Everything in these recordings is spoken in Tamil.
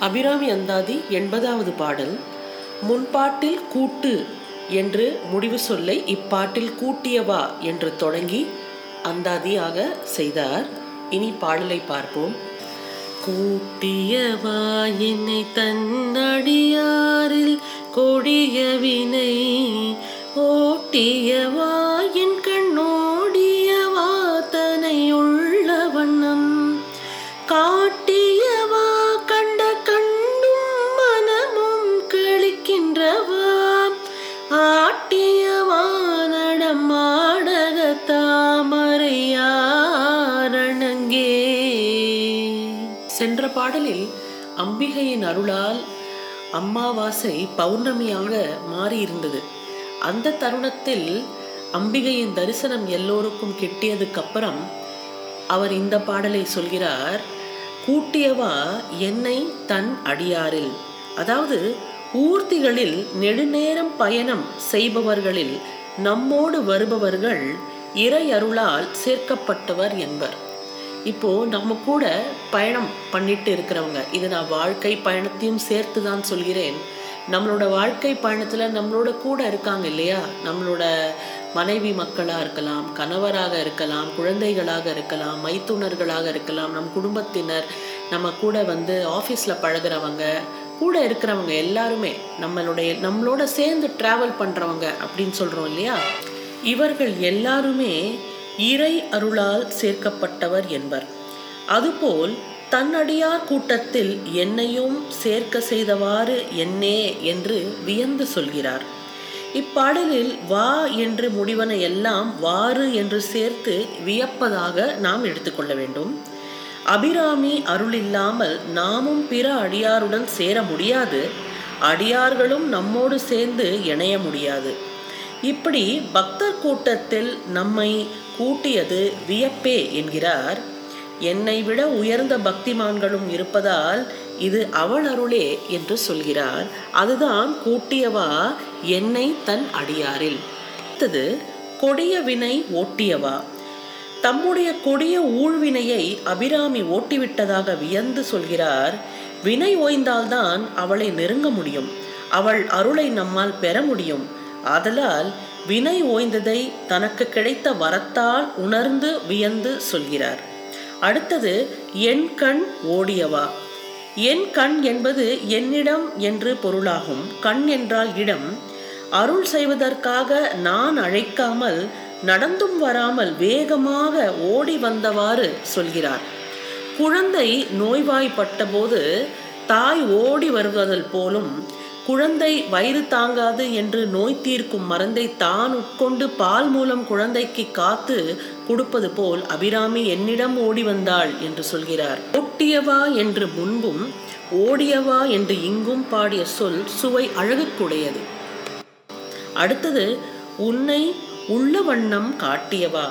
அபிராமி அந்தாதி எண்பதாவது பாடல். முன்பாட்டில் கூட்டு என்று முடிவு சொல்லை இப்பாட்டில் கூட்டியவா என்று தொடங்கி அந்தாதியாக செய்தார். இனி பாடலை பார்ப்போம். கூட்டியவா என்னை தன்னடியாரில் கொடிய வினை ஓட்டியவா அம்பிகையின் அருளால் அம்மாவாசை பௌர்ணமியாக மாறியிருந்தது. அந்த தருணத்தில் அம்பிகையின் தரிசனம் எல்லோருக்கும் கிட்டியதுக்கு அப்புறம் அவர் இந்த பாடலை சொல்கிறார் கூட்டியவா என்னை தன் அடியாரில்? அதாவது ஊர்த்திகளில் நெடுநேரம் பயணம் செய்பவர்களில் நம்மோடு வருபவர்கள் இறையருளால் சேர்க்கப்பட்டவர் என்பர். இப்போது நம்ம கூட பயணம் பண்ணிட்டு இருக்கிறவங்க இது நான் வாழ்க்கை பயணத்தையும் சேர்த்து தான் சொல்கிறேன். நம்மளோட வாழ்க்கை பயணத்தில் நம்மளோட கூட இருக்காங்க இல்லையா? நம்மளோட மனைவி மக்களாக இருக்கலாம் கணவராக இருக்கலாம் குழந்தைகளாக இருக்கலாம் மைத்துனர்களாக இருக்கலாம் நம் குடும்பத்தினர் நம்ம கூட வந்து ஆஃபீஸில் பழகிறவங்க கூட இருக்கிறவங்க எல்லாருமே நம்மளுடைய நம்மளோட சேர்ந்து ட்ராவல் பண்ணுறவங்க அப்படின்னு சொல்கிறோம் இல்லையா? இவர்கள் எல்லாருமே இறை அருளால் சேர்க்கப்பட்டவர் என்பர். அதுபோல் தன்னடியார் கூட்டத்தில் என்னையும் சேர்க்க செய்தவாறு என்னே என்று வியந்து சொல்கிறார். இப்பாடலில் வா என்று முடிவன எல்லாம் வாறு என்று சேர்த்து வியப்பதாக நாம் எடுத்துக்கொள்ள வேண்டும். அபிராமி அருள் இல்லாமல் நாமும் பிற அடியாருடன் சேர முடியாது. அடியார்களும் நம்மோடு சேர்ந்து இணைய முடியாது. இப்படி பக்தர் கூட்டத்தில் நம்மை கூட்டியது வியப்பே என்கிறார். என்னை விட உயர்ந்த பக்திமான்களும் இருப்பதால் இது அவள் அருளே என்று சொல்கிறார். அதுதான் கூட்டியவா என்னை தன் அடியாரில். அடுத்தது கொடிய வினை ஓட்டியவா? தம்முடைய கொடிய ஊழ்வினையை அபிராமி ஓட்டிவிட்டதாக வியந்து சொல்கிறார். வினை ஓய்ந்தால்தான் அவளை நெருங்க முடியும். அவள் அருளை நம்மால் பெற முடியும். ஆதலால் வினை ஓய்ந்ததை தனக்கு கிடைத்த வரத்தால் உணர்ந்து வியந்து சொல்கிறார். அடுத்தது என் கண் ஓடியவா? என் கண் என்பது என்னிடம் என்று பொருளாகும். கண் என்றால் இடம். அருள் செய்வதற்காக நான் அழைக்காமல் நடந்தும் வராமல் வேகமாக ஓடி வந்தவாறு சொல்கிறார். குழந்தை நோய்வாய்ப்பட்ட போது தாய் ஓடி வருவதல் போலும் குழந்தை வயிறு தாங்காது என்று நோய் தீர்க்கும் மருந்தை தான் உட்கொண்டு பால் மூலம் குழந்தைக்கு காத்து கொடுப்பது போல் அபிராமி என்னிடம் ஓடி வந்தாள் என்று சொல்கிறார். ஓட்டியவா என்று முன்பும் ஓடியவா என்று இங்கும் பாடிய சொல் சுவை அழகுக்குடையது. அடுத்தது உன்னை உள்ள வண்ணம் காட்டியவா.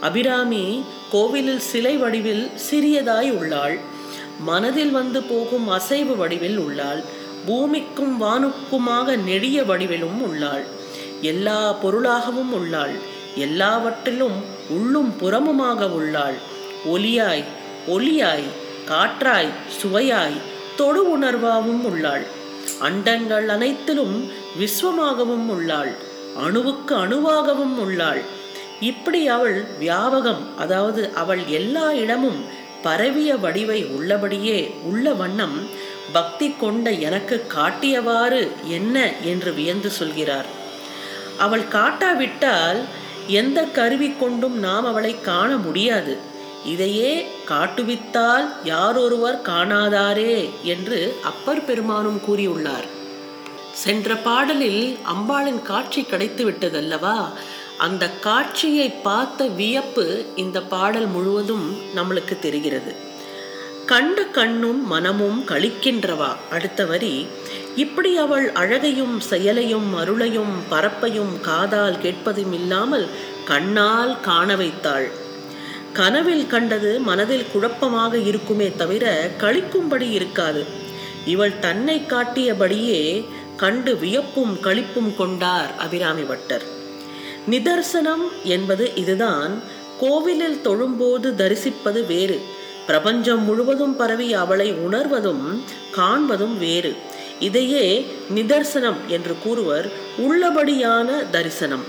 அபிராமி கோவிலில் சிலை வடிவில் சிறியதாய் உள்ளாள். மனதில் வந்து போகும் அசைவு வடிவில் உள்ளாள். பூமிக்கும் வானுக்குமாக நெடிய வடிவிலும் உள்ளாள். எல்லா பொருளாகவும் உள்ளாள். எல்லாவற்றிலும் உள்ளும் புறமுமாக உள்ளாள். ஒலியாய் ஒலியாய் காற்றாய் சுவையாய் தொடு உணர்வாகவும் உள்ளாள். அண்டங்கள் அனைத்திலும் விஸ்வமாகவும் உள்ளாள். அணுவுக்கு அணுவாகவும் உள்ளாள். இப்படி அவள் வியாபகம் அதாவது அவள் எல்லா இடமும் பரவிய வடிவை உள்ளபடியே உள்ள வண்ணம் பக்தி கொண்ட எனக்கு காட்டியவாறு என்ன என்று வியந்து சொல்கிறார். அவள் காட்டாவிட்டால் எந்த கருவி கொண்டும் நாம் அவளை காண முடியாது. இதையே காட்டுவித்தால் யாரொருவர் காணாதாரே என்று அப்பர் பெருமானும் கூறியுள்ளார். சென்ற பாடலில் அம்பாளின் காட்சி கிடைத்து விட்டதல்லவா? அந்த காட்சியை பார்த்த வியப்பு இந்த பாடல் முழுவதும் நம்மளுக்கு தெரிகிறது. கண்ட கண்ணும் மனமும் கழிக்கின்றவா அடுத்த வரி இப்படி அவள் அழகையும் செயலையும் அருளையும் பரப்பையும் காதால் கேட்பதும் இல்லாமல் கண்ணால் காண வைத்தாள். கனவில் கண்டது மனதில் குழப்பமாக இருக்குமே தவிர கழிக்கும்படி இருக்காது. இவள் தன்னை காட்டியபடியே கண்டு வியப்பும் களிப்பும் கொண்டார் அபிராமி பட்டர். நிதர்சனம் என்பது இதுதான். கோவிலில் தொழும்போது தரிசிப்பது வேறு. பிரபஞ்சம் முழுவதும் பரவி அவளை உணர்வதும் காண்பதும் வேறு. இதையே நிதர்சனம் என்று கூறுவர் உள்ளபடியான தரிசனம்.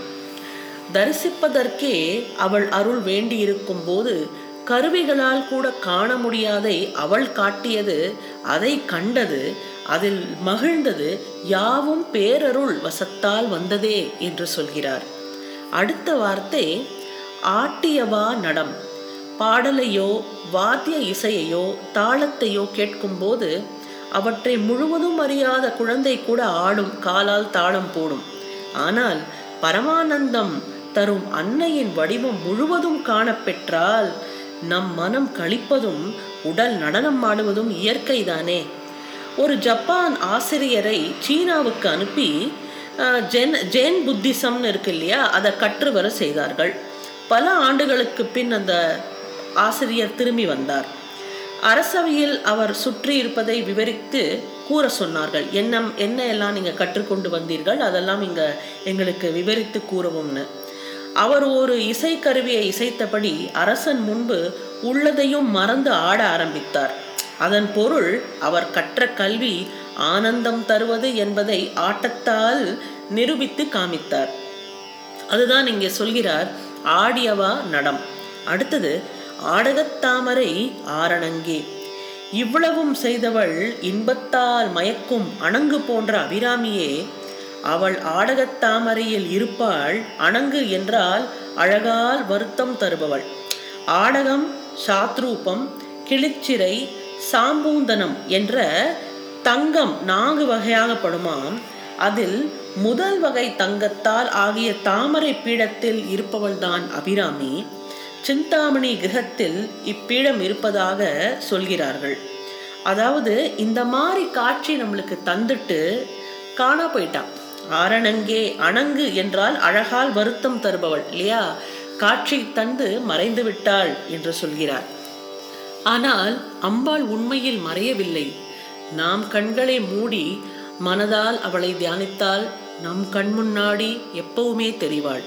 தரிசிப்பதற்கே அவள் அருள் வேண்டியிருக்கும் போது கருவிகளால் கூட காண முடியாதை அவள் காட்டியது அதை கண்டது அதில் மகிழ்ந்தது யாவும் பேரருள் வசத்தால் வந்ததே என்று சொல்கிறார். அடுத்த வார்த்தை ஆட்டியவா நடம். பாடலையோ வாத்திய இசையையோ தாளத்தையோ கேட்கும்போது அவற்றை முழுவதும் அறியாத குழந்தை கூட ஆடும் காலால் தாளம் போடும். ஆனால் பரமானந்தம் தரும் அன்னையின் வடிவம் முழுவதும் காணப்பெற்றால் நம் மனம் கழிப்பதும் உடல் நடனம் ஆடுவதும் இயற்கைதானே. ஒரு ஜப்பான் ஆசிரியரை சீனாவுக்கு அனுப்பி ஜென் ஜென் புத்திசம்னு இருக்கு இல்லையா அதை கற்றுவர செய்தார்கள். பல ஆண்டுகளுக்கு பின் அந்த ஆசிரியர் திரும்பி வந்தார். அரசவையில் அவர் சுற்றி இருப்பதை விவரித்து கூற சொன்னார்கள். என்ன என்ன எல்லாம் நீங்கள் கற்றுக்கொண்டு வந்தீர்கள்? அதெல்லாம் இங்கே எங்களுக்கு விவரித்து கூறவும்னு. அவர் ஒரு இசைக்கருவியை இசைத்தபடி அரசன் முன்பு உள்ளதையும் மறந்து ஆட ஆரம்பித்தார். அதன் பொருள் அவர் கற்ற கல்வி ஆனந்தம் தருவது என்பதை ஆட்டத்தால் நிரூபித்து காமித்தார். அதுதான் இங்கே சொல்கிறார் ஆடியவா நடம். அடுத்தது ஆடகத்தாமரை ஆரணங்கே. இவ்வளவும் செய்தவள் இன்பத்தால் மயக்கும் அணங்கு போன்ற அபிராமியே. அவள் ஆடகத்தாமரையில் இருப்பாள் அணங்கு என்றால் அழகால் வருத்தம் தருபவள். ஆடகம் சாத்ரூபம் கிளிச்சிறை சாம்பூந்தனம் என்ற தங்கம் நான்கு வகையாகப்படுமாம் அதில் முதல் வகை தங்கத்தால் ஆகிய தாமரை பீடத்தில் இருப்பவள்தான் அபிராமி. சிந்தாமணி கிரகத்தில் இப்பீடம் இருப்பதாக சொல்கிறார்கள். அதாவது இந்த மாதிரி காட்சி நம்மளுக்கு தந்துட்டு காணா போயிட்டான். ஆரணங்கே அணங்கு என்றால் அழகால் வருத்தம் தருபவள் இல்லையா? காட்சி தந்து மறைந்து விட்டாள் என்று சொல்கிறார். ஆனால் அம்பாள் உண்மையில் மறையவில்லை. நாம் கண்களை மூடி மனதால் அவளை தியானித்தால் நம் கண் முன்னாடி எப்பவுமே தெரிவாள்.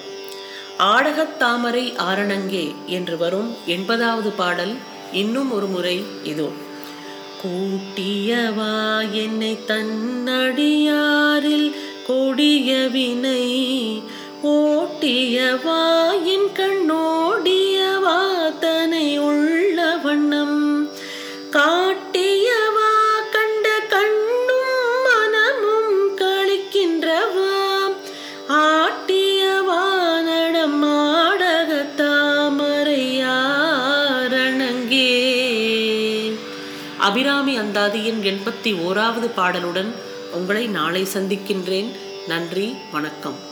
ஆடகத் தாமரை ஆரணங்கே என்று வரும் எண்பதாவது பாடல் இன்னும் ஒரு முறை இதோ. கூட்டியவா என்னை தன்னடியாரில் கொடிய வினை ஓட்டியவா என் அபிராமி அந்தாதியின் எண்பத்தி ஓராவது பாடலுடன் உங்களை நாளை சந்திக்கின்றேன். நன்றி வணக்கம்.